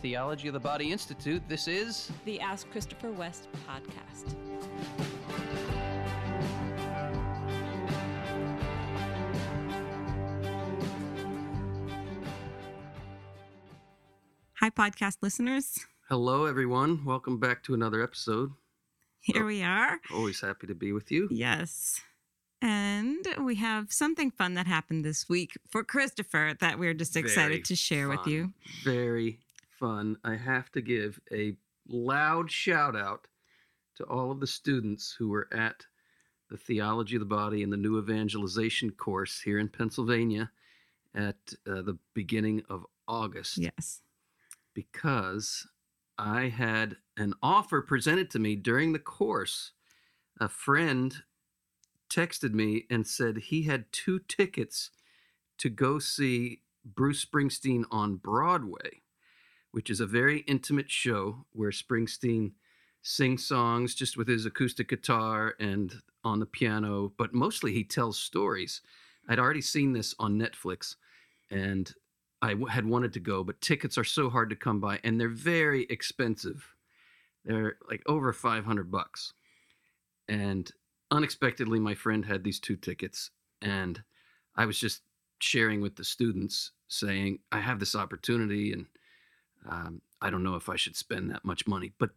Theology of the Body Institute. This is the Ask Christopher West podcast. Hi, podcast listeners. Hello, everyone. Welcome back to another episode. Here oh, we are. Always happy to be with you. Yes. And we have something fun that happened this week for Christopher that we're just excited Very to share with you. Very fun. I have to give a loud shout out to all of the students who were at the Theology of the Body and the New Evangelization course here in Pennsylvania at uh, the beginning of August. Yes. because I had an offer presented to me during the course. A friend texted me and said he had two tickets to go see Bruce Springsteen on Broadway, which is a very intimate show where Springsteen sings songs just with his acoustic guitar and on the piano, but mostly he tells stories. I'd already seen this on Netflix and I w- had wanted to go, but tickets are so hard to come by and they're very expensive. They're like over 500 bucks. And unexpectedly, my friend had these two tickets, and I was just sharing with the students, saying, I have this opportunity, and um, I don't know if I should spend that much money. But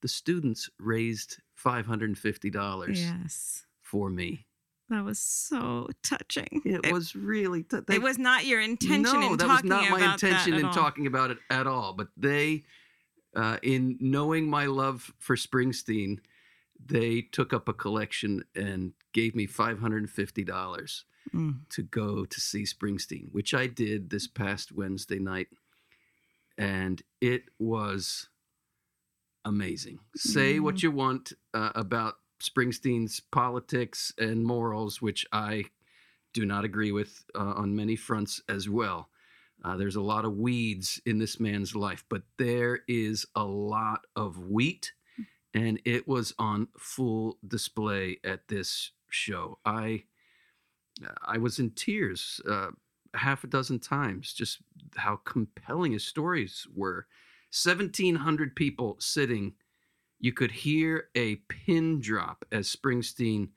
the students raised $550 Yes. for me. That was so touching. It, was really, t- they- it was not your intention no, in that was not my intention in all. talking about it at all. But they, uh, in knowing my love for Springsteen, they took up a collection and gave me five hundred and fifty dollars Mm. to go to see Springsteen, which I did this past Wednesday night, and it was amazing. Say what Mm. you want uh, about Springsteen's politics and morals, which I do not agree with uh, on many fronts as well. Uh, there's a lot of weeds in this man's life, but there is a lot of wheat, and it was on full display at this show. I I was in tears uh, half a dozen times, just how compelling his stories were. 1,700 people sitting. You could hear a pin drop as Springsteen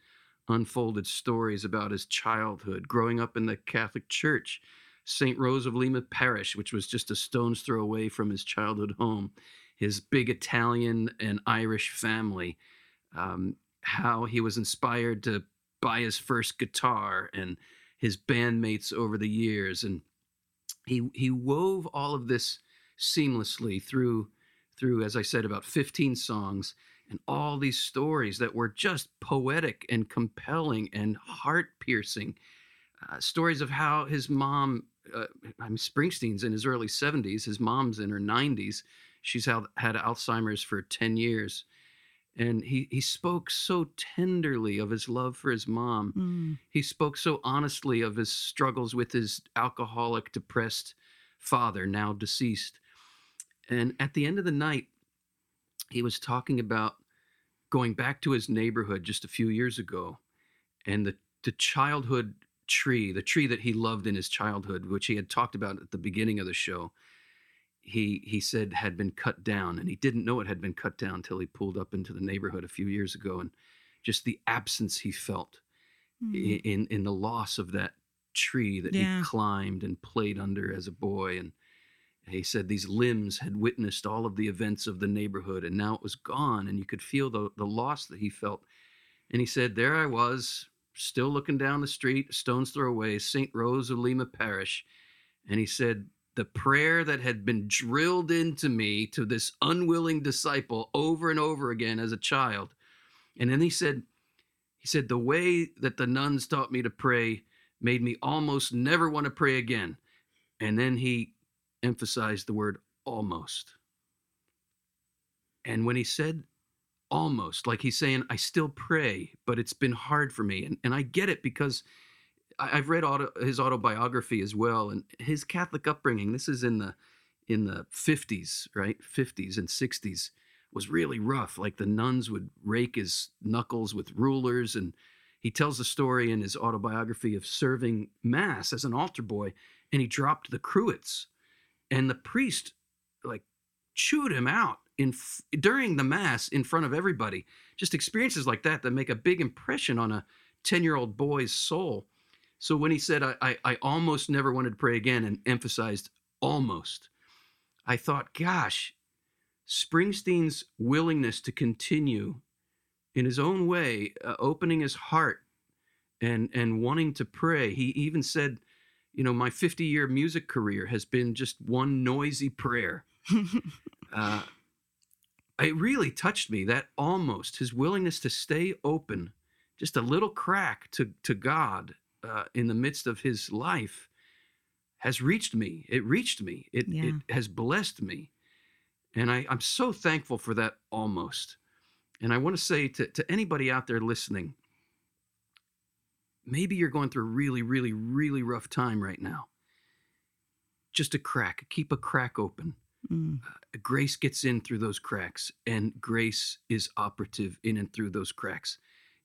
unfolded stories about his childhood, growing up in the Catholic Church, St. Rose of Lima Parish, which was just a stone's throw away from his childhood home, his big Italian and Irish family, um, how he was inspired to buy his first guitar and his bandmates over the years. And he, he wove all of this seamlessly through, through, as I said, about 15 songs and all these stories that were just poetic and compelling and heart piercing. Uh, stories of how his mom, uh, I'm Springsteen's in his early 70s, his mom's in her 90s. She's had Alzheimer's for 10 years. And he, he spoke so tenderly of his love for his mom. Mm. He spoke so honestly of his struggles with his alcoholic, depressed father, now deceased. And at the end of the night, he was talking about going back to his neighborhood just a few years ago and the, the childhood tree, the tree that he loved in his childhood, which he had talked about at the beginning of the show, he he said had been cut down and he didn't know it had been cut down until he pulled up into the neighborhood a few years ago and just the absence he felt Mm. in in the loss of that tree that Yeah. he climbed and played under as a boy and he said these limbs had witnessed all of the events of the neighborhood and now it was gone and you could feel the the loss that he felt and he said there I was still looking down the street a stone's throw away St. Rose of Lima Parish and he said the prayer that had been drilled into me to this unwilling disciple over and over again as a child and then he said he said, The way that the nuns taught me to pray made me almost never want to pray again. And then he emphasized the word almost. And when he said almost, like he's saying, I still pray, but it's been hard for me. And, and I get it because I've read auto, his autobiography as well. And his Catholic upbringing, this is in the in the 50s, right? 50s and 60s was really rough. Like the nuns would rake his knuckles with rulers. And he tells the story in his autobiography of serving Mass as an altar boy, and he dropped the cruets. And the priest like chewed him out in during the mass in front of everybody. Just experiences like that that make a big impression on a 10 year old boy's soul. So when he said, I, I, I almost never wanted to pray again and emphasized almost, I thought, gosh, Springsteen's willingness to continue in his own way, uh, opening his heart and, and wanting to pray. He even said, you know, my 50 year music career has been just one noisy prayer. uh, it really touched me that almost his willingness to stay open, just a little crack to, to God uh, in the midst of his life has reached me. It reached me. It, Yeah. it has blessed me. And I, I'm so thankful for that almost. And I want to say to, to anybody out there listening, maybe you're going through a really, really, really rough time right now. Just a crack. Keep a crack open. Mm. Grace gets in through those cracks, and grace is operative in and through those cracks.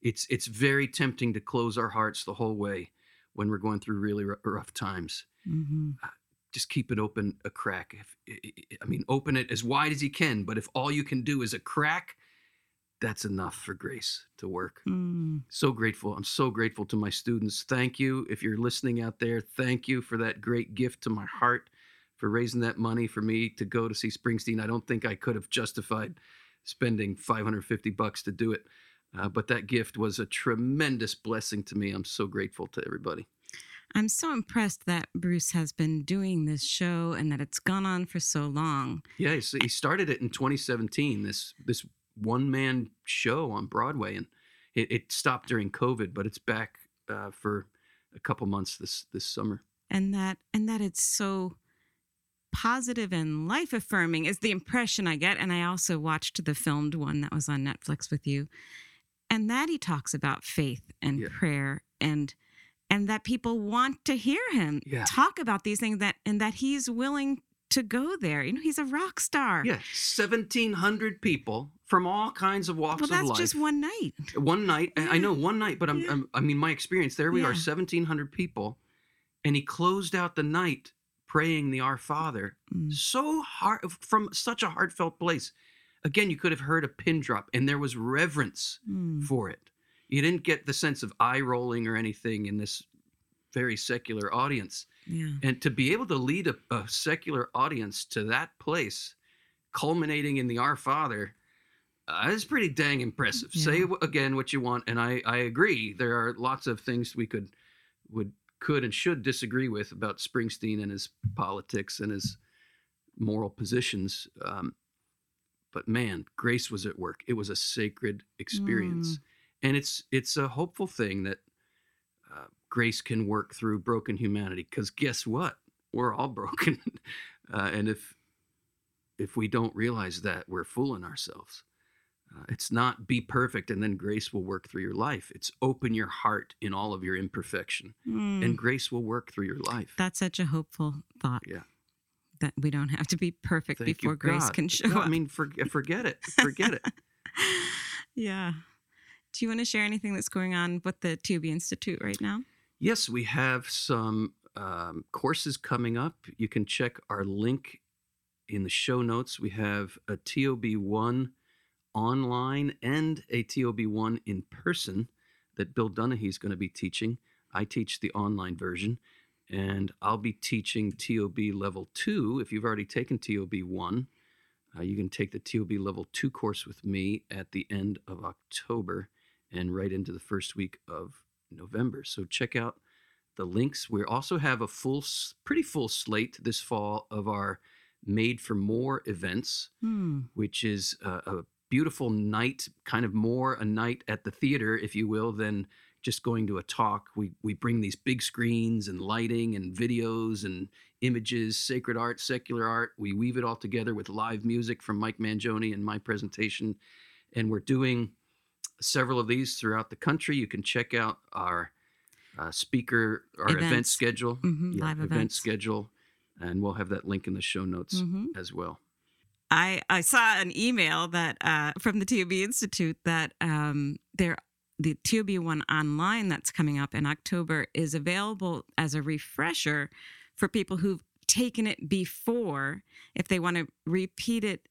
It's it's very tempting to close our hearts the whole way when we're going through really r- rough times. hmm Just keep it open a crack. If I mean, open it as wide as you can. But if all you can do is a crack, that's enough for grace to work. Mm. So grateful. I'm so grateful to my students. Thank you. If you're listening out there, thank you for that great gift to my heart, for raising that money for me to go to see Springsteen. I don't think I could have justified spending 550 bucks to do it. Uh, but that gift was a tremendous blessing to me. I'm so grateful to everybody. I'm so impressed that Bruce has been doing this show and that it's gone on for so long. Yeah, he he started it in 2017. This this one man show on Broadway, and it, it stopped during COVID, but it's back uh, for a couple months this this summer. and that and that it's so positive and life affirming is the impression I get. And I also watched the filmed one that was on Netflix with you, and that he talks about faith and Yeah. prayer and and that people want to hear him Yeah. talk about these things that and that he's willing to go there. You know, he's a rock star. Yeah, 1,700 people from all kinds of walks Well, of that's life. just one night. One night. I- I know one night, but I'm, Yeah. I'm, I mean, my experience there we are, 1,700 people, and he closed out the night praying the Our Father Mm. so hard from such a heartfelt place. Again, you could have heard a pin drop, and there was reverence Mm. for it. You didn't get the sense of eye rolling or anything in this very secular audience. Yeah. And to be able to lead a, a secular audience to that place, culminating in the Our Father, uh, is pretty dang impressive. Say Yeah. w- again what you want, and I, I agree. There are lots of things we could would could and should disagree with about Springsteen and his politics and his moral positions. Um, but man, grace was at work. It was a sacred experience, and it's it's a hopeful thing that uh, grace can work through broken humanity. Because guess what? We're all broken, uh, and if if we don't realize that, we're fooling ourselves. Uh, it's not be perfect and then grace will work through your life. It's open your heart in all of your imperfection, Mm. and grace will work through your life. That's such a hopeful thought. Yeah. That we don't have to be perfect Thank before grace God. can show No, up. I mean, for, forget it. Forget it. yeah. Do you want to share anything that's going on with the TOB Institute right now? Yes, we have some um, courses coming up. You can check our link in the show notes. We have a TOB1 online and a TOB1 in person that Bill Donaghy is going to be teaching. I teach the online version, and I'll be teaching TOB level two. If you've already taken TOB one, uh, you can take the TOB level two course with me at the end of October and right into the first week of November. So check out the links. We also have a full, pretty full slate this fall of our Made for More events Hmm. which is a, a beautiful night, kind of more a night at the theater, if you will, than just going to a talk. We we bring these big screens and lighting and videos and images, sacred art, secular art. We weave it all together with live music from Mike Mangione and my presentation, and we're doing several of these throughout the country. You can check out our uh, speaker, our event Events. schedule, Mhm, live event events. schedule, and we'll have that link in the show notes Mhm. as well. I, I saw an email that uh, from the TOB Institute that um, there the TOB one online that's coming up in October is available as a refresher for people who've taken it before, if they want to repeat it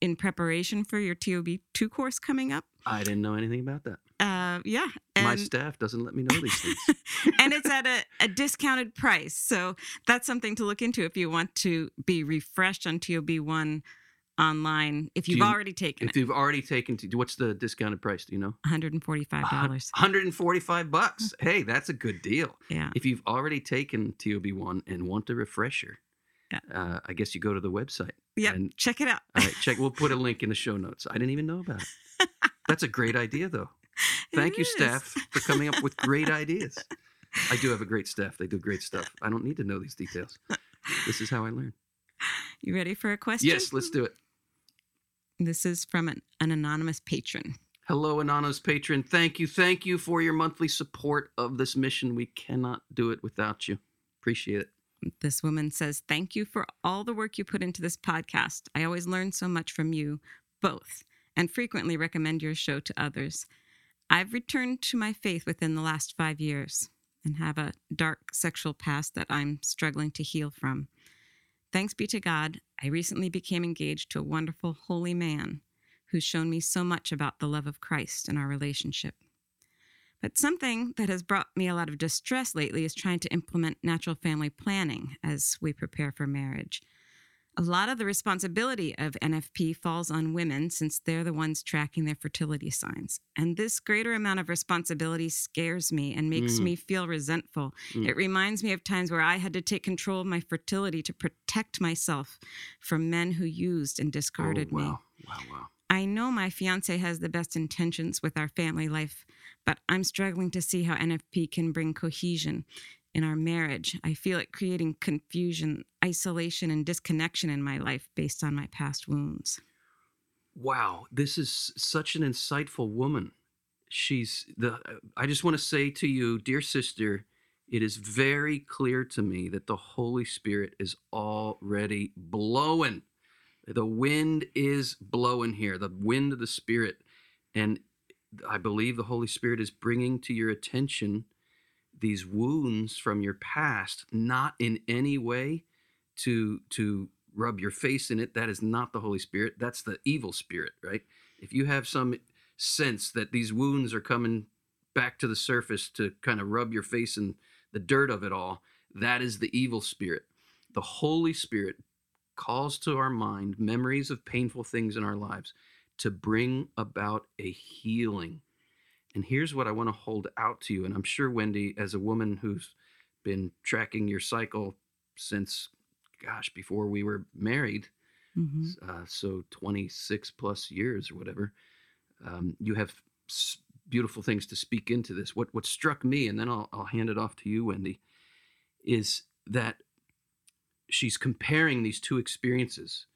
in preparation for your TOB2 course coming up. I didn't know anything about that. Uh, yeah. My And, staff doesn't let me know these things. and it's at a, a discounted price. So that's something to look into if you want to be refreshed on TOB1 online. If you've you- already taken if it, you've already taken, to, what's the discounted price? Do you know? $145. 145 bucks. Hey, that's a good deal. Yeah. If you've already taken TOB1 and want a refresher, Yeah. uh, I guess you go to the website. yeah And- check it out. All right, check. We'll put a link in the show notes. I didn't even know about it. That's a great idea, though. Thank It you, is. staff, for coming up with great ideas. I do have a great staff. They do great stuff. I don't need to know these details. This is how I learn. You ready for a question? Yes, let's do it. This is from an, an anonymous patron. Hello, Anonymous patron. Thank you. Thank you for your monthly support of this mission. We cannot do it without you. Appreciate it. This woman says, Thank you for all the work you put into this podcast. I always learn so much from you both and frequently recommend your show to others. I've returned to my faith within the last five years and have a dark sexual past that I'm struggling to heal from. Thanks be to God, I recently became engaged to a wonderful, holy man who's shown me so much about the love of Christ in our relationship. But something that has brought me a lot of distress lately is trying to implement natural family planning as we prepare for marriage. A lot of the responsibility of NFP falls on women since they're the ones tracking their fertility signs. And this greater amount of responsibility scares me and makes Mm. me feel resentful. Mm. It reminds me of times where I had to take control of my fertility to protect myself from men who used and discarded oh, me. wow. Wow, wow. I know my fiance has the best intentions with our family life, but I'm struggling to see how NFP can bring cohesion in our marriage. I feel it creating confusion, isolation, and disconnection in my life based on my past wounds. Wow, this is such an insightful woman. She's the uh, I just want to say to you, dear sister, it is very clear to me that the Holy Spirit is already blowing. The wind is blowing here, the wind of the Spirit. And I believe the Holy Spirit is bringing to your attention these wounds from your past, not in any way to to rub your face in it. That is not the Holy Spirit. That's the evil spirit, right? If you have some sense that these wounds are coming back to the surface to kind of rub your face in the dirt of it all, that is the evil spirit. The Holy Spirit calls to our mind memories of painful things in our lives to bring about a healing. And here's what I want to hold out to you. And I'm sure, Wendy, as a woman who's been tracking your cycle since, gosh, before we were married, Mhm. uh, so 26 plus years or whatever, um, you have s- beautiful things to speak into this. What what struck me, and then I'll, I'll hand it off to you, Wendy, is that she's comparing these two experiences.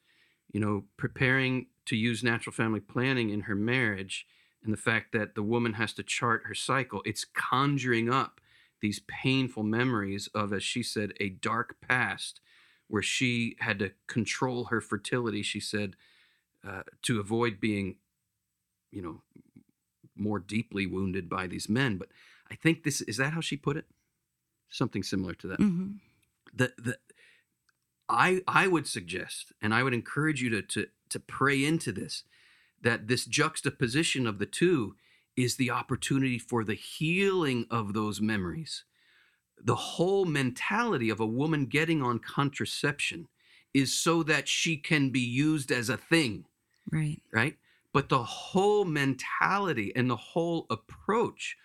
You know, preparing to use natural family planning in her marriage, and the fact that the woman has to chart her cycle. It's conjuring up these painful memories of, as she said, a dark past where she had to control her fertility. She said uh, to avoid being, you know, more deeply wounded by these men. But I think this is that how she put it. Something similar to that. Mhm. The the I I would suggest, and I would encourage you to to to pray into this, that this juxtaposition of the two is the opportunity for the healing of those memories. The whole mentality of a woman getting on contraception is so that she can be used as a thing Right. right? But the whole mentality and the whole approach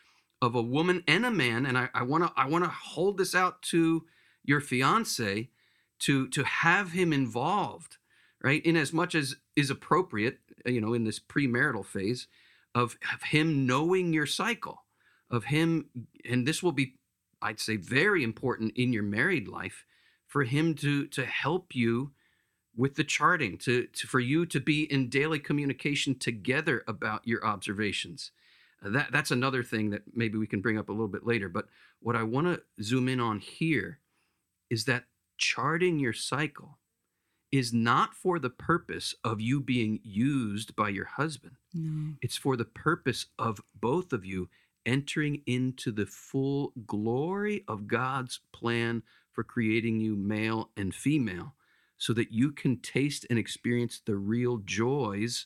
of a woman and a man, and I, I wanna I wanna hold this out to your fiance to to have him involved, right? In as much as is appropriate, you know, in this premarital phase of, of him knowing your cycle, of him, and this will be, I'd say, very important in your married life for him to to help you with the charting to, to for you to be in daily communication together about your observations. Uh, that that's another thing that maybe we can bring up a little bit later but what i want to zoom in on here is that charting your cycle is not for the purpose of you being used by your husband No. it's for the purpose of both of you entering into the full glory of God's plan for creating you male and female so that you can taste and experience the real joys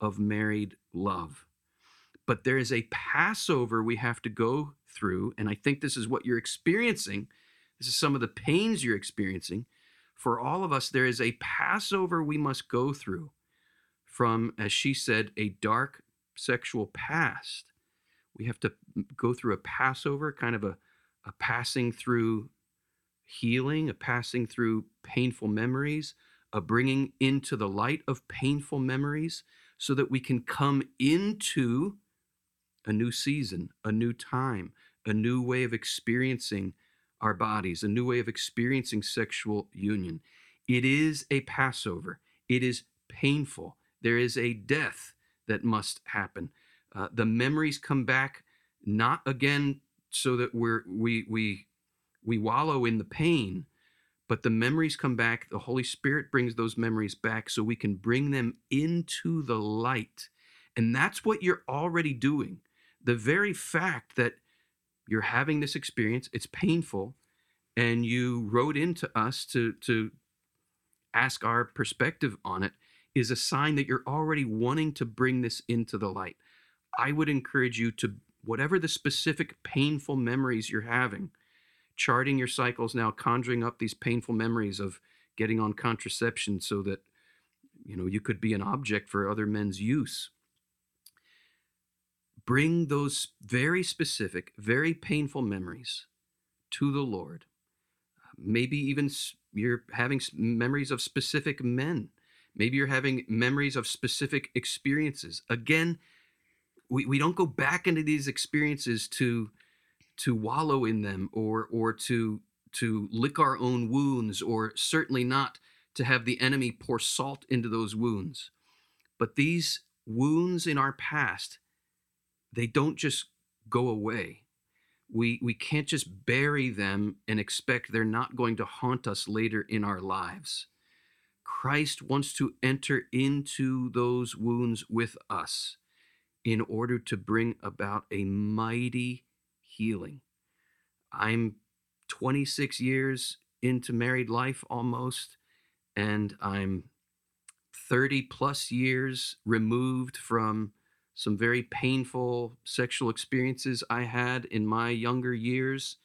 of married love. But there is a Passover we have to go through, and I think this is what you're experiencing. This is some of the pains you're experiencing. For all of us, there is a Passover we must go through from, as she said, a dark sexual past. We have to go through a Passover, kind of a, a passing through healing, a passing through painful memories, a bringing into the light of painful memories so that we can come into a new season, a new time, a new way of experiencing our bodies, a new way of experiencing sexual union. It is a Passover. It is painful. There is a death that must happen. Uh, the memories come back not again so that we're we we we wallow in the pain, but the memories come back. The Holy Spirit brings those memories back so we can bring them into the light. And that's what you're already doing. The very fact that you're having this experience, it's painful, and you wrote into us to, to ask our perspective on it, is a sign that you're already wanting to bring this into the light. I would encourage you to, whatever the specific painful memories you're having, charting your cycles now, conjuring up these painful memories of getting on contraception so that you know you could be an object for other men's use. Bring those very specific, very painful memories to the Lord. Maybe even you're having memories of specific men. Maybe you're having memories of specific experiences. Again, we, we don't go back into these experiences to to wallow in them or or to to lick our own wounds or certainly not to have the enemy pour salt into those wounds but these wounds in our past they don't just go away we we can't just bury them and expect they're not going to haunt us later in our lives Christ wants to enter into those wounds with us in order to bring about a mighty healing. I'm 26 years into married life almost, and I'm 30 plus years removed from some very painful sexual experiences I had in my younger years.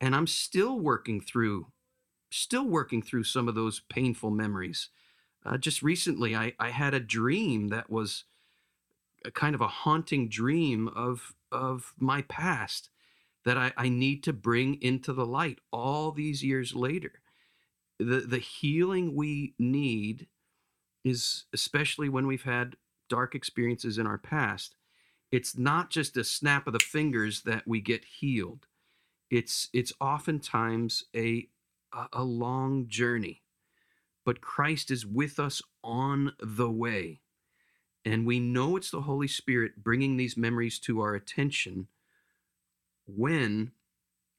And I'm still working through, still working through some of those painful memories. Uh, just recently, I, I had a dream that was a kind of a haunting dream of of my past that I, I need to bring into the light all these years later. The the healing we need is especially when we've had dark experiences in our past. It's not just a snap of the fingers that we get healed. It's it's oftentimes a a, long journey. But Christ is with us on the way. And we know it's the Holy Spirit bringing these memories to our attention when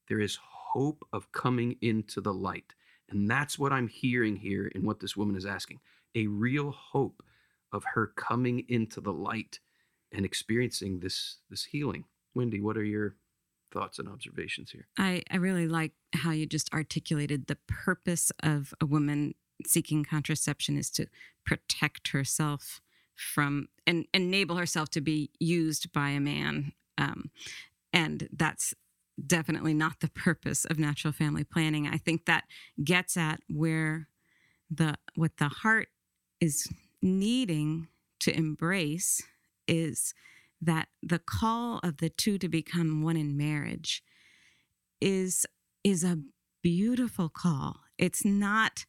there is hope of coming into the light. And that's what I'm hearing here in what this woman is asking a real hope of her coming into the light and experiencing this this healing. Wendy, what are your thoughts and observations here? I, I really like how you just articulated the purpose of a woman seeking contraception is to protect herself from and enable herself to be used by a man. Um, and that's definitely not the purpose of natural family planning. I think that gets at where the what the heart is needing to embrace is that the call of the two to become one in marriage is is a beautiful call. It's not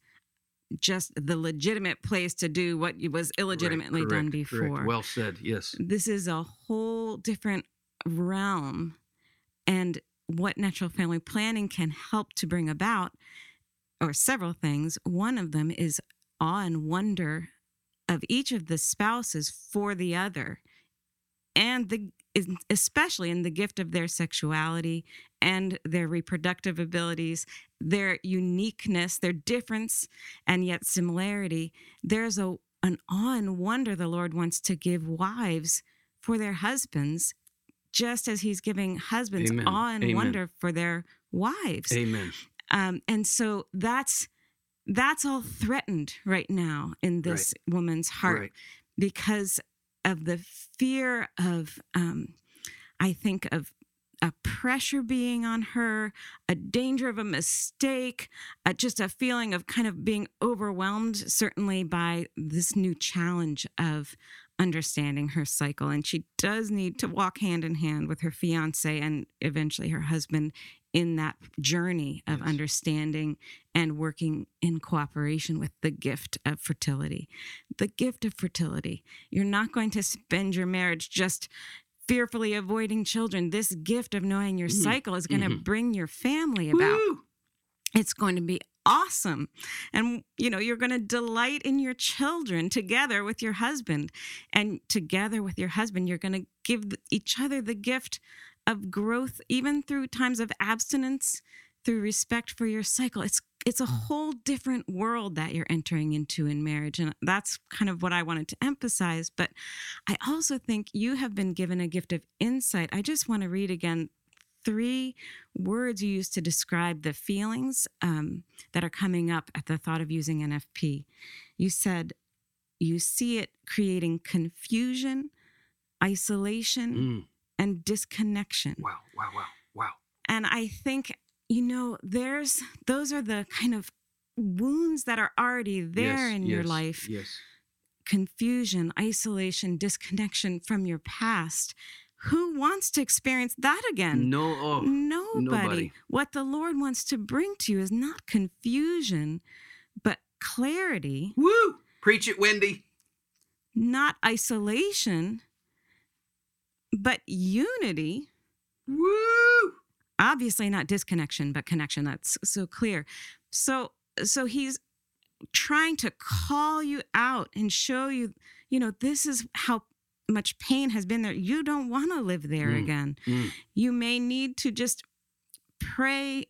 just the legitimate place to do what was illegitimately correct, done before. correct. Well said. Yes. This is a whole different realm. And what natural family planning can help to bring about, or several things. One of them is awe and wonder of each of the spouses for the other. And the especially in the gift of their sexuality and their reproductive abilities, their uniqueness, their difference, and yet similarity. There's a an awe and wonder the Lord wants to give wives for their husbands, just as He's giving husbands Amen. awe and Amen. wonder for their wives. Amen. Um, and so that's that's all threatened right now in this woman's heart Right. because of the fear of um, i think of a pressure being on her a danger of a mistake uh, just a feeling of kind of being overwhelmed certainly by this new challenge of understanding her cycle and she does need to walk hand in hand with her fiance and eventually her husband in that journey of Yes. understanding and working in cooperation with the gift of fertility. The gift of fertility. You're not going to spend your marriage just fearfully avoiding children. This gift of knowing your Mhm. cycle is going to Mhm. bring your family about. Woo! It's going to be awesome. And you know, you're going to delight in your children together with your husband. And together with your husband, you're going to give each other the gift of growth even through times of abstinence, through respect for your cycle. It's it's a whole different world that you're entering into in marriage and that's kind of what I wanted to emphasize, but I also think you have been given a gift of insight. I just want to read again three words you use to describe the feelings um, that are coming up at the thought of using NFP. You said you see it creating confusion, isolation, Mm. And disconnection. Wow, wow, wow, wow. And I think, you know, there's those are the kind of wounds that are already there Yes, in your yes, life Yes. confusion, isolation, disconnection from your past. Who wants to experience that again? No, oh, Nobody. nobody. What the Lord wants to bring to you is not confusion, but clarity, woo! Preach it, Wendy. not isolation, but unity. Woo! Obviously, not disconnection, but connection. That's so clear. So, so he's trying to call you out and show you, you know, this is how much pain has been there. You don't want to live there Mm. again. Mm. you may need to just pray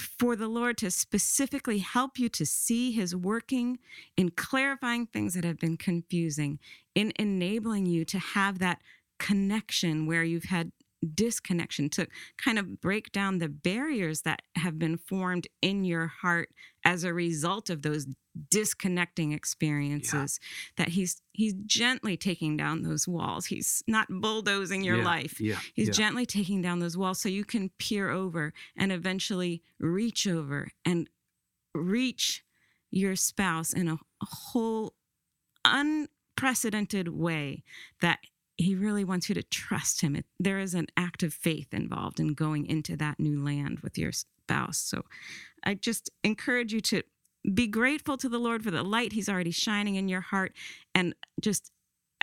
for the Lord to specifically help you to see his working in clarifying things that have been confusing, in enabling you to have that connection where you've had disconnection, to kind of break down the barriers that have been formed in your heart as a result of those disconnecting experiences that he's he's gently taking down those walls he's not bulldozing your Yeah, life Yeah. He's yeah. gently taking down those walls so you can peer over and eventually reach over and reach your spouse in a whole unprecedented way that he really wants you to trust him. It, there is an act of faith involved in going into that new land with your spouse. So I just encourage you to be grateful to the Lord for the light he's already shining in your heart and just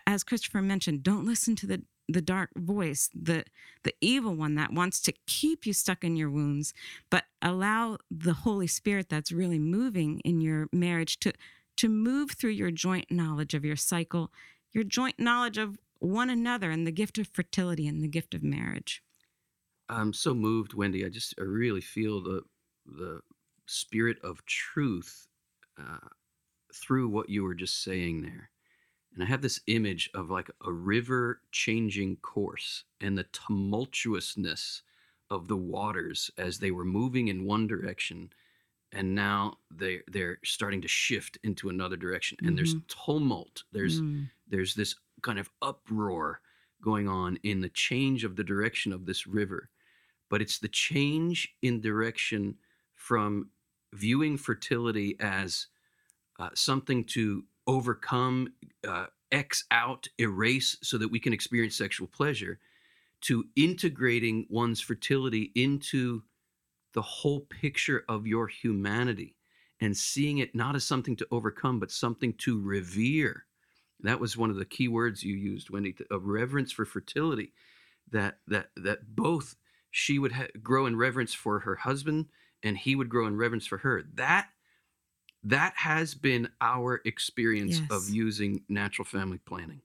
as Christopher mentioned, don't listen to the the dark voice, the the evil one that wants to keep you stuck in your wounds, but allow the Holy Spirit that's really moving in your marriage to to move through your joint knowledge of your cycle, your joint knowledge of one another and the gift of fertility and the gift of marriage. I'm so moved, Wendy. I just I really feel the the spirit of truth uh, through what you were just saying there. And I have this image of like a river changing course and the tumultuousness of the waters as they were moving in one direction and now they they're starting to shift into another direction and there's tumult there's Mm, there's this kind of uproar going on in the change of the direction of this river but it's the change in direction from viewing fertility as uh, something to overcome uh, x out erase so that we can experience sexual pleasure to integrating one's fertility into the whole picture of your humanity and seeing it not as something to overcome but something to revere that was one of the key words you used wendy of reverence for fertility that that that both she would ha- grow in reverence for her husband and he would grow in reverence for her. That that has been our experience of using natural family planning.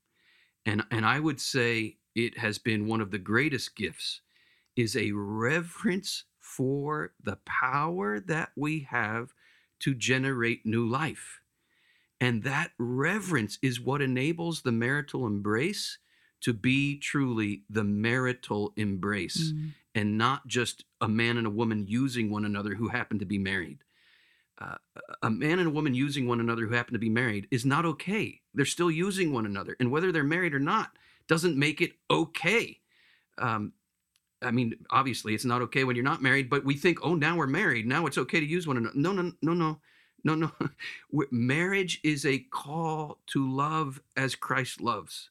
And and i would say it has been one of the greatest gifts is a reverence for the power that we have to generate new life and that reverence is what enables the marital embrace to be truly the marital embrace Mm. and not just a man and a woman using one another who happen to be married. Uh, a man and a woman using one another who happen to be married is not okay. They're still using one another. And whether they're married or not doesn't make it okay. Um, I mean, obviously, it's not okay when you're not married, but we think, oh, now we're married. Now it's okay to use one another. No, no, no, no, no, no. Marriage is a call to love as Christ loves.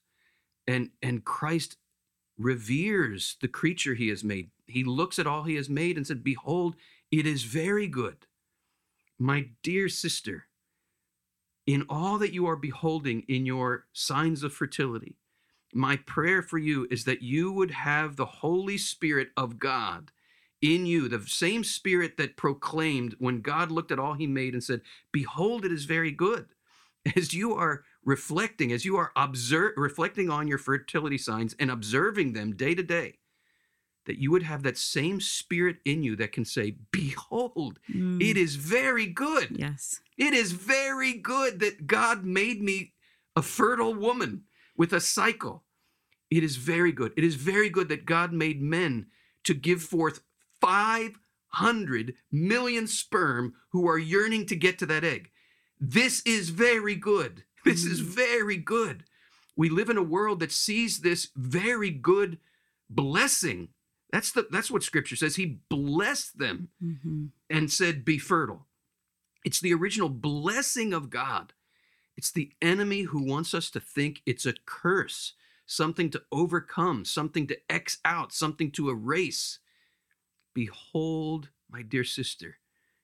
And, and Christ reveres the creature he has made. He looks at all he has made and said, Behold, it is very good. My dear sister, in all that you are beholding in your signs of fertility, my prayer for you is that you would have the Holy Spirit of God in you, the same Spirit that proclaimed when God looked at all he made and said, Behold, it is very good. As you are reflecting, as you are observe, reflecting on your fertility signs and observing them day to day, that you would have that same Spirit in you that can say, Behold, Mm. it is very good. Yes. It is very good that God made me a fertile woman with a cycle. It is very good. It is very good that God made men to give forth 500 million sperm who are yearning to get to that egg. This is very good. This is Mm. very good. We live in a world that sees this very good blessing. That's the that's what scripture says. He blessed them hmm and said, Be fertile. It's the original blessing of God. It's the enemy who wants us to think it's a curse, something to overcome, something to X out, something to erase. Behold, my dear sister,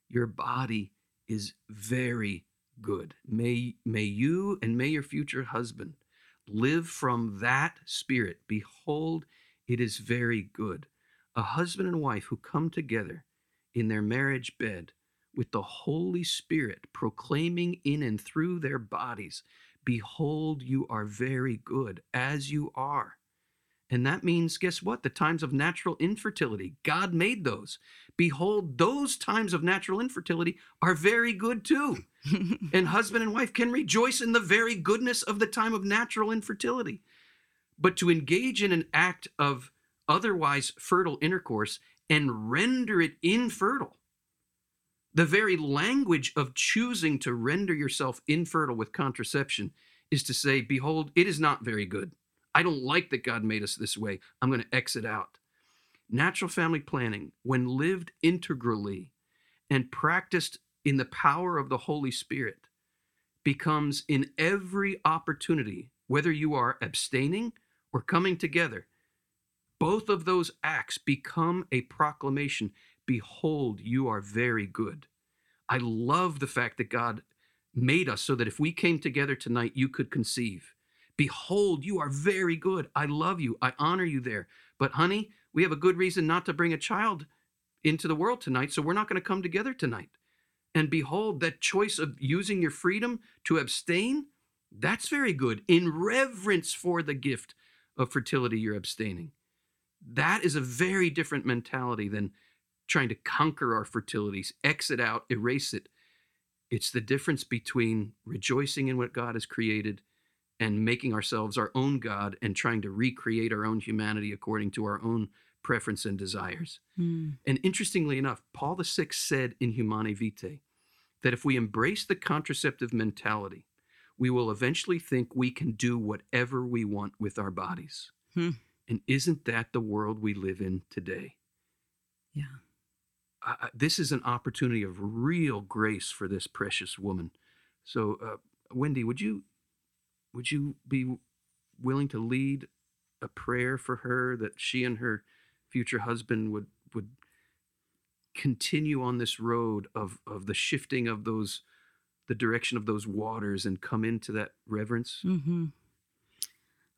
your body is very good. May, may you and may your future husband live from that spirit. Behold, it is very good. A husband and wife who come together in their marriage bed with the Holy Spirit proclaiming in and through their bodies, Behold, you are very good as you are. And that means, guess what? The times of natural infertility, God made those. Behold, those times of natural infertility are very good too. And husband and wife can rejoice in the very goodness of the time of natural infertility. But to engage in an act of otherwise fertile intercourse and render it infertile, the very language of choosing to render yourself infertile with contraception is to say, Behold, it is not very good. I don't like that God made us this way. I'm going to exit out. Natural family planning, when lived integrally and practiced in the power of the Holy Spirit, becomes in every opportunity, whether you are abstaining or coming together, both of those acts become a proclamation Behold, you are very good. I love the fact that God made us so that if we came together tonight, you could conceive. Behold, you are very good. I love you. I honor you there. But, honey, we have a good reason not to bring a child into the world tonight, so we're not going to come together tonight. And behold, that choice of using your freedom to abstain, that's very good. In reverence for the gift of fertility, you're abstaining. That is a very different mentality than trying to conquer our fertilities, exit out, erase it. It's the difference between rejoicing in what God has created and making ourselves our own God and trying to recreate our own humanity according to our own preference and desires. Mm. And interestingly enough, Paul VI said in Humanae Vitae that if we embrace the contraceptive mentality, we will eventually think we can do whatever we want with our bodies. Hmm. And isn't that the world we live in today? Yeah. I- this is an opportunity of real grace for this precious woman. So, uh, Wendy, would you would you be willing to lead a prayer for her that she and her future husband would would continue on this road of of the shifting of those the direction of those waters and come into that reverence? hmm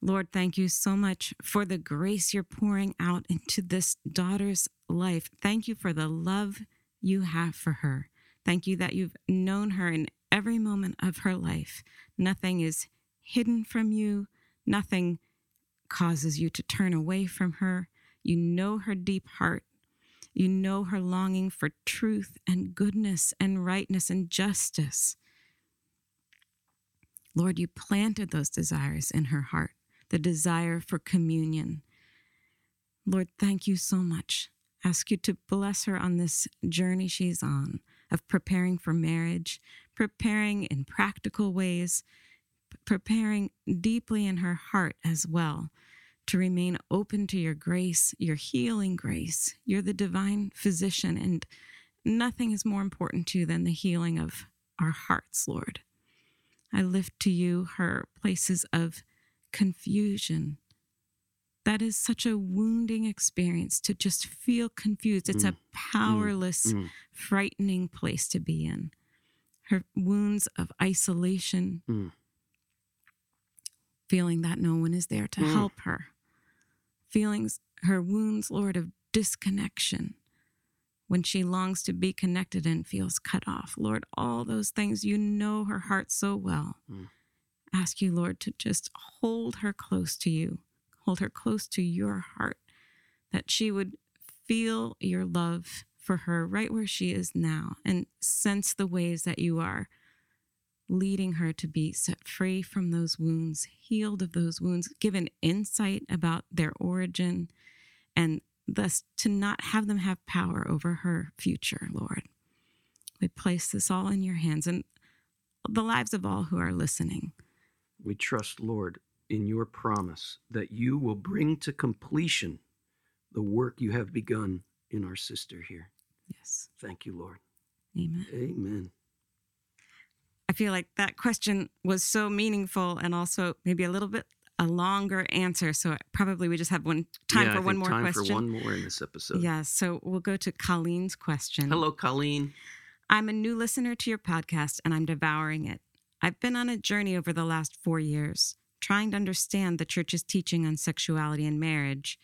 Lord, thank you so much for the grace you're pouring out into this daughter's life. Thank you for the love you have for her. Thank you that you've known her in every moment of her life. Nothing is hidden from you, nothing causes you to turn away from her. You know her deep heart. You know her longing for truth and goodness and rightness and justice. Lord, you planted those desires in her heart the desire for communion. Lord, thank you so much. Ask you to bless her on this journey she's on of preparing for marriage, preparing in practical ways, preparing deeply in her heart as well to remain open to your grace, your healing grace. You're the divine physician, and nothing is more important to you than the healing of our hearts, Lord. I lift to you her places of confusion. That is such a wounding experience to just feel confused. It's a powerless, Mm. frightening place to be in. Her wounds of isolation, Mm. Feeling that no one is there to Mm. help her. Feelings, her wounds, Lord, of disconnection when she longs to be connected and feels cut off. Lord, all those things, you know her heart so well. Mm. Ask you, Lord, to just hold her close to you, hold her close to your heart, that she would feel your love for her right where she is now and sense the ways that you are leading her to be set free from those wounds, healed of those wounds, given insight about their origin, and thus to not have them have power over her future, Lord. We place this all in your hands and the lives of all who are listening. We trust, Lord, in your promise that you will bring to completion the work you have begun in our sister here. Yes. Thank you, Lord. Amen. Amen. I feel like that question was so meaningful and also maybe a little bit a longer answer. So probably we just have one time Yeah, I for one think more time question. for one more in this episode. Yes. So we'll go to Colleen's question. Hello, Colleen. I'm a new listener to your podcast and I'm devouring it. I've been on a journey over the last four years, trying to understand the church's teaching on sexuality and marriage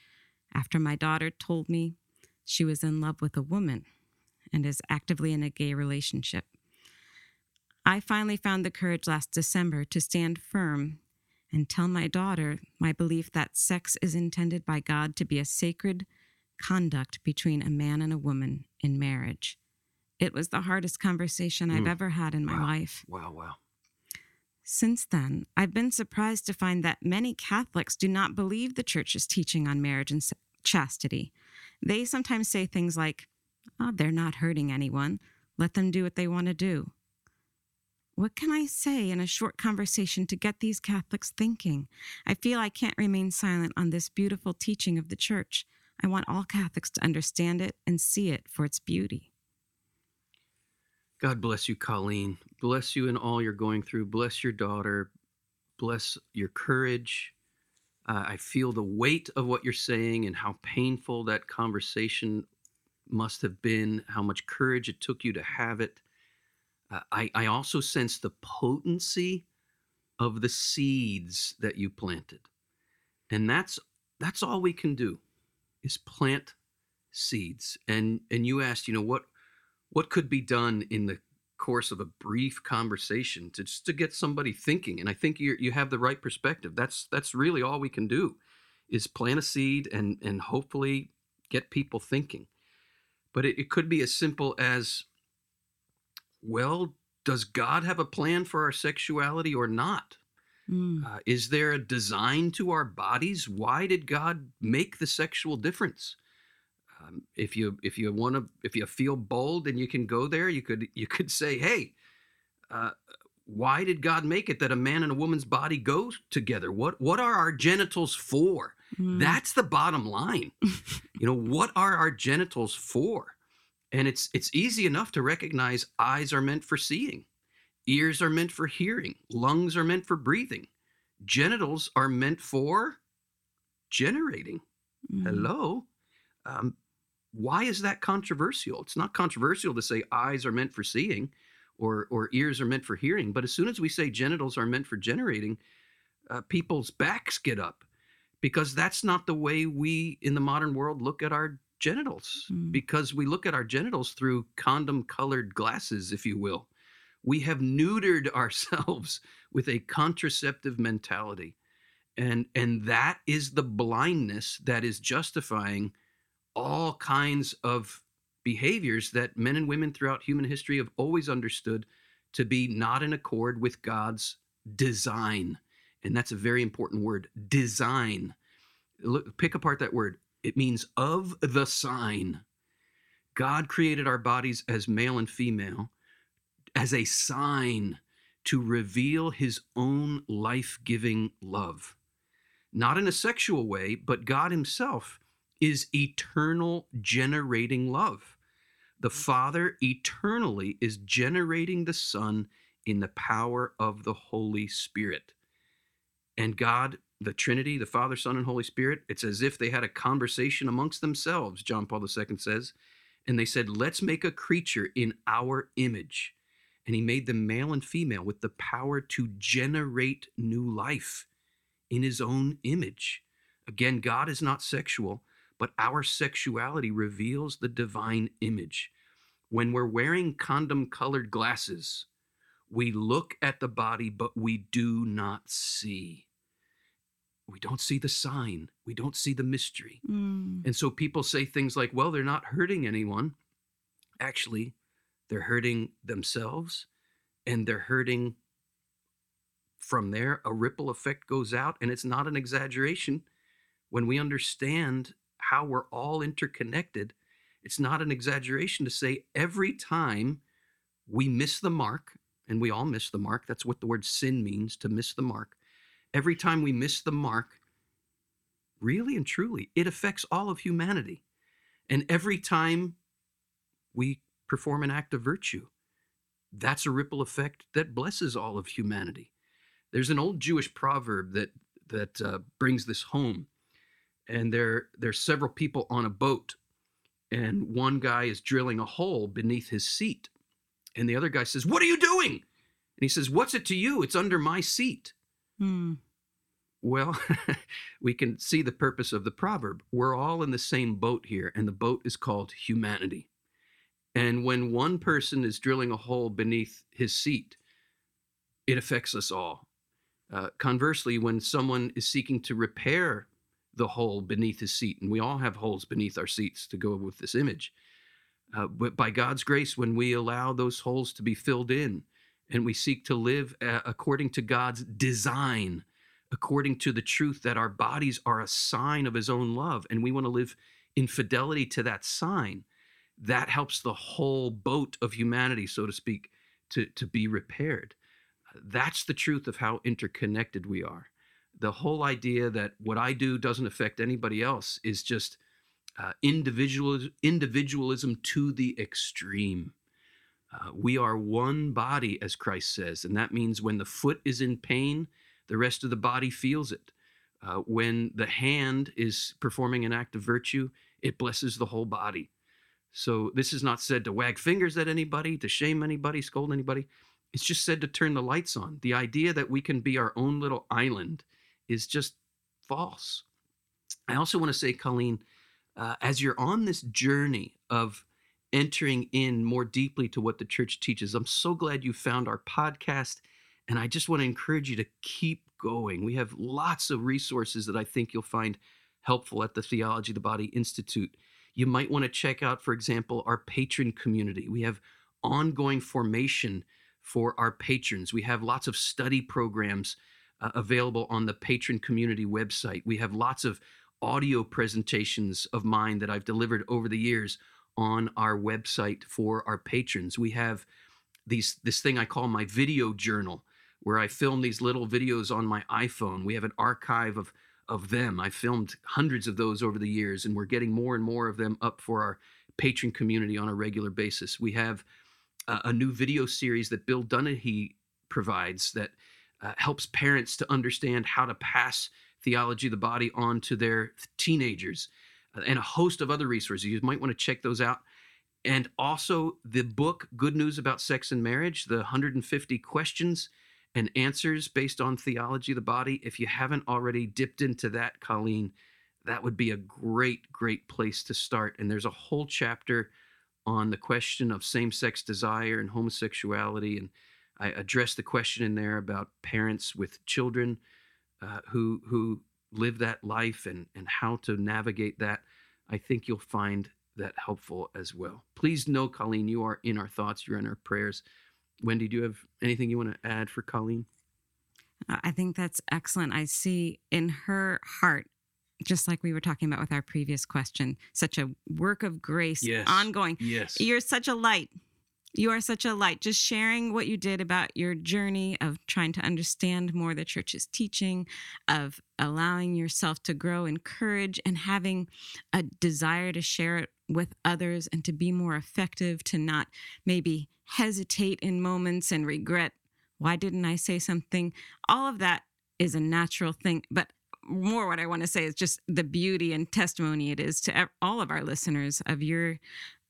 after my daughter told me she was in love with a woman and is actively in a gay relationship. I finally found the courage last December to stand firm and tell my daughter my belief that sex is intended by God to be a sacred conduct between a man and a woman in marriage. It was the hardest conversation I've Mm. ever had in my Wow. life. Wow, wow. Since then, I've been surprised to find that many Catholics do not believe the church's teaching on marriage and chastity. They sometimes say things like, oh, they're not hurting anyone. Let them do what they want to do. What can I say in a short conversation to get these Catholics thinking? I feel I can't remain silent on this beautiful teaching of the church. I want all Catholics to understand it and see it for its beauty. God bless you, Colleen. Bless you in all you're going through. Bless your daughter. Bless your courage. Uh, I feel the weight of what you're saying and how painful that conversation must have been, how much courage it took you to have it. Uh, I, I also sense the potency of the seeds that you planted. And that's that's all we can do is plant seeds. And and you asked, you know, what what could be done in the course of a brief conversation to just to get somebody thinking and i think you you have the right perspective that's that's really all we can do is plant a seed and and hopefully get people thinking but it, it could be as simple as well does god have a plan for our sexuality or not Mm. uh, is there a design to our bodies? Why did God make the sexual difference? Um, if you if you want to if you feel bold and you can go there, you could you could say, hey, uh, why did God make it that a man and a woman's body go together? What what are our genitals for? Mm. That's the bottom line. you know, what are our genitals for? And it's it's easy enough to recognize eyes are meant for seeing. Ears are meant for hearing. Lungs are meant for breathing. Genitals are meant for generating. Mm. Hello. Um, why is that controversial? It's not controversial to say eyes are meant for seeing or, or ears are meant for hearing. But as soon as we say genitals are meant for generating, uh, people's backs get up because that's not the way we in the modern world look at our genitals Mm. because we look at our genitals through condom colored glasses, if you will. We have neutered ourselves with a contraceptive mentality. And, and that is the blindness that is justifying all kinds of behaviors that men and women throughout human history have always understood to be not in accord with God's design. And that's a very important word design. Look, pick apart that word. It means of the sign. God created our bodies as male and female as a sign to reveal his own life giving love. Not in a sexual way, but God himself is eternal generating love. The Father eternally is generating the Son in the power of the Holy Spirit. And God, the Trinity, the Father, Son, and Holy Spirit, it's as if they had a conversation amongst themselves, John Paul II says. And they said, Let's make a creature in our image. And he made them male and female with the power to generate new life in his own image. Again, God is not sexual, but our sexuality reveals the divine image. When we're wearing condom colored glasses, we look at the body, but we do not see. We don't see the sign. We don't see the mystery. Mm. And so people say things like, well, they're not hurting anyone. Actually, they're hurting themselves and they're hurting from there. A ripple effect goes out, and it's not an exaggeration. When we understand how we're all interconnected, it's not an exaggeration to say every time we miss the mark, and we all miss the mark, that's what the word sin means to miss the mark. Every time we miss the mark, really and truly, it affects all of humanity. And every time we perform an act of virtue, that's a ripple effect that blesses all of humanity. There's an old Jewish proverb that that uh, brings this home, and there there's several people on a boat, and one guy is drilling a hole beneath his seat, and the other guy says, "What are you doing?" And he says, "What's it to you? It's under my seat." Mm. Well, we can see the purpose of the proverb. We're all in the same boat here, and the boat is called humanity. And when one person is drilling a hole beneath his seat, it affects us all. Uh, conversely, when someone is seeking to repair the hole beneath his seat, and we all have holes beneath our seats to go with this image, uh, but by God's grace, when we allow those holes to be filled in and we seek to live uh, according to God's design, according to the truth that our bodies are a sign of His own love, and we want to live in fidelity to that sign, that helps the whole boat of humanity, so to speak, to, to be repaired. That's the truth of how interconnected we are. The whole idea that what I do doesn't affect anybody else is just uh, individual, individualism to the extreme. Uh, we are one body, as Christ says, and that means when the foot is in pain, the rest of the body feels it. Uh, when the hand is performing an act of virtue, it blesses the whole body. So this is not said to wag fingers at anybody, to shame anybody, scold anybody. It's just said to turn the lights on. The idea that we can be our own little island is just false. I also want to say, Colleen, uh, as you're on this journey of entering in more deeply to what the church teaches, I'm so glad you found our podcast. And I just want to encourage you to keep going. We have lots of resources that I think you'll find helpful at the Theology of the Body Institute. You might want to check out, for example, our patron community. We have ongoing formation for our patrons. We have lots of study programs uh, available on the patron community website. We have lots of audio presentations of mine that I've delivered over the years on our website for our patrons. We have these this thing I call my video journal where I film these little videos on my iPhone. We have an archive of of them. I filmed hundreds of those over the years and we're getting more and more of them up for our patron community on a regular basis. We have a new video series that Bill Donaghy provides that uh, helps parents to understand how to pass theology of the body on to their teenagers uh, and a host of other resources. You might want to check those out. And also the book, Good News About Sex and Marriage, the 150 questions and answers based on theology of the body. If you haven't already dipped into that, Colleen, that would be a great, great place to start. And there's a whole chapter on the question of same sex desire and homosexuality. And I address the question in there about parents with children uh, who, who live that life and, and how to navigate that. I think you'll find that helpful as well. Please know, Colleen, you are in our thoughts, you're in our prayers. Wendy, do you have anything you want to add for Colleen? Uh, I think that's excellent. I see in her heart, just like we were talking about with our previous question, such a work of grace Yes. ongoing. Yes. You're such a light. You are such a light. Just sharing what you did about your journey of trying to understand more the church's teaching, of allowing yourself to grow in courage and having a desire to share it with others and to be more effective, to not maybe hesitate in moments and regret, why didn't I say something? All of that is a natural thing. But more what I want to say is just the beauty and testimony it is to all of our listeners of your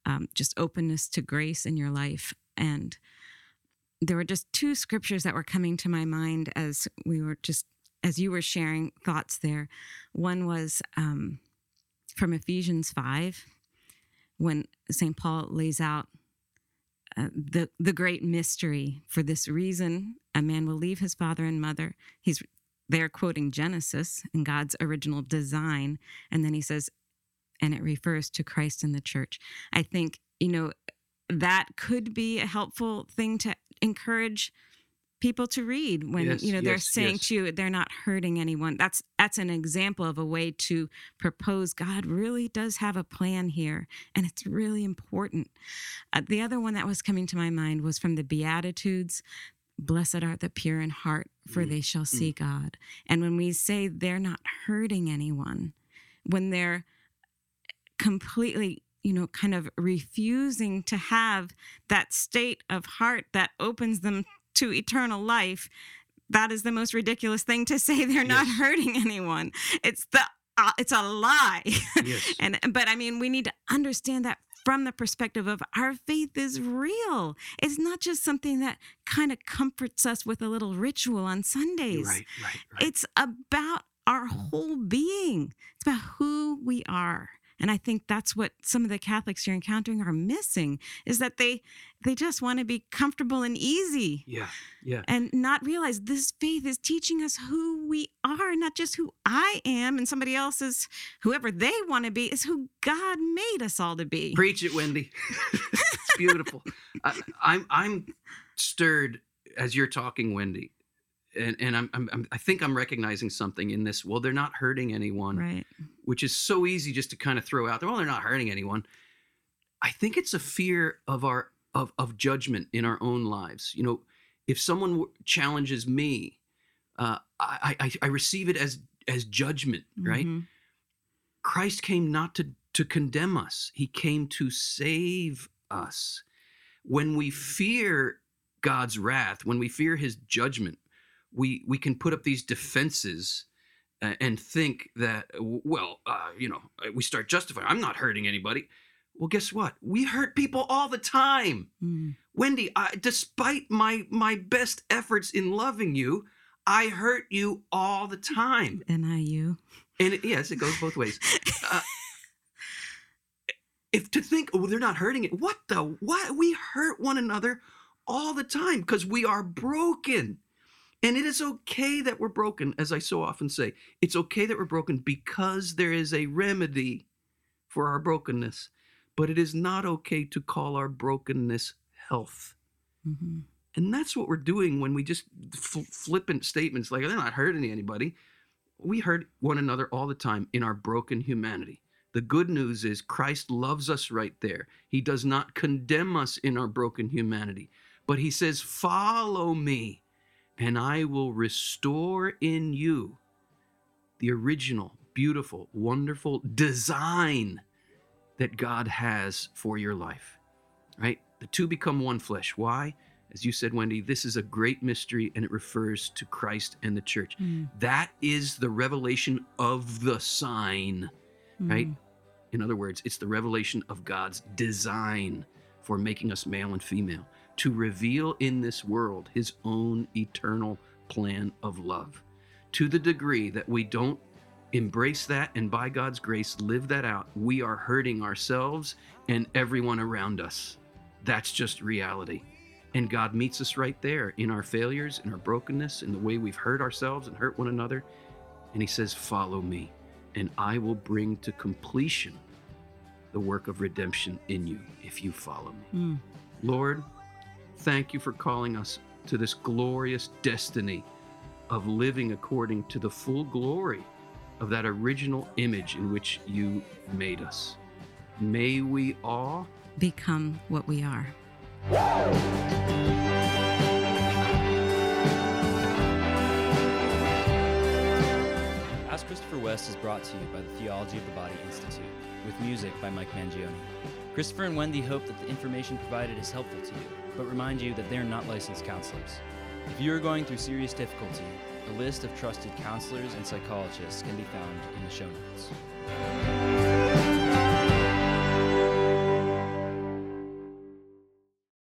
um, just openness to grace in your life. And there were just two scriptures that were coming to my mind as we were just, as you were sharing thoughts there. One was um, from Ephesians 5, when St. Paul lays out uh, the the great mystery. For this reason, a man will leave his father and mother. He's they're quoting Genesis and God's original design, and then he says, and it refers to Christ and the church. I think you know that could be a helpful thing to encourage people to read when Yes, you know they're yes, saying yes. to you they're not hurting anyone. That's that's an example of a way to propose god really does have a plan here and it's really important. Uh, the other one that was coming to my mind was from the beatitudes blessed are the pure in heart for Mm, they shall see god. And when we say they're not hurting anyone when they're completely you know kind of refusing to have that state of heart that opens them to eternal life that is the most ridiculous thing to say they're not hurting anyone it's the uh, it's a lie Yes. and but i mean we need to understand that from the perspective of our faith is real it's not just something that kind of comforts us with a little ritual on sundays Right, right, right. it's about our whole being. It's about who we are. And I think that's what some of the Catholics you're encountering are missing is that they they just want to be comfortable and easy yeah, yeah. and not realize this faith is teaching us who we are, not just who I am and somebody else is whoever they want to be is who God made us all to be. Preach it, Wendy. it's beautiful. I, I'm I'm stirred as you're talking, Wendy, and and I'm, I'm I'm- I think I'm recognizing something in this. Well, they're not hurting anyone, Right. which is so easy just to kind of throw out there. Well, they're not hurting anyone. I think it's a fear of our of of judgment in our own lives. You know, if someone challenges me, uh, I, I I receive it as as judgment, right? Mhm. Christ came not to, to condemn us, he came to save us. When we fear God's wrath, when we fear his judgment, we, we can put up these defenses uh, and think that, well, uh, you know, we start justifying, I'm not hurting anybody. Well, guess what? We hurt people all the time. Mm. Wendy, I, despite my my best efforts in loving you, I hurt you all the time. NIU. And it, yes, it goes both ways. Uh, if to think, oh, they're not hurting it. What the? What? We hurt one another all the time because we are broken. And it is okay that we're broken, as I so often say. It's okay that we're broken because there is a remedy for our brokenness. But it is not okay to call our brokenness health. Mhm. And that's what we're doing when we just fl- flippant statements like they're not hurting anybody. We hurt one another all the time in our broken humanity. The good news is Christ loves us right there. He does not condemn us in our broken humanity, but He says, Follow me, and I will restore in you the original, beautiful, wonderful design that God has for your life. Right? The two become one flesh. Why? As you said, Wendy, this is a great mystery and it refers to Christ and the church. Mm. That is the revelation of the sign, right? Mm. In other words, it's the revelation of God's design for making us male and female to reveal in this world his own eternal plan of love. To the degree that we don't embrace that and by God's grace live that out, we are hurting ourselves and everyone around us. That's just reality. And God meets us right there in our failures, in our brokenness, in the way we've hurt ourselves and hurt one another. And He says, Follow me, and I will bring to completion the work of redemption in you if you follow me. Mm. Lord, thank you for calling us to this glorious destiny of living according to the full glory of that original image in which you made us. May we all become what we are. Ask Christopher West is brought to you by the Theology of the Body Institute, with music by Mike Mangione. Christopher and Wendy hope that the information provided is helpful to you, but remind you that they are not licensed counselors. If you are going through serious difficulty, a list of trusted counselors and psychologists can be found in the show notes.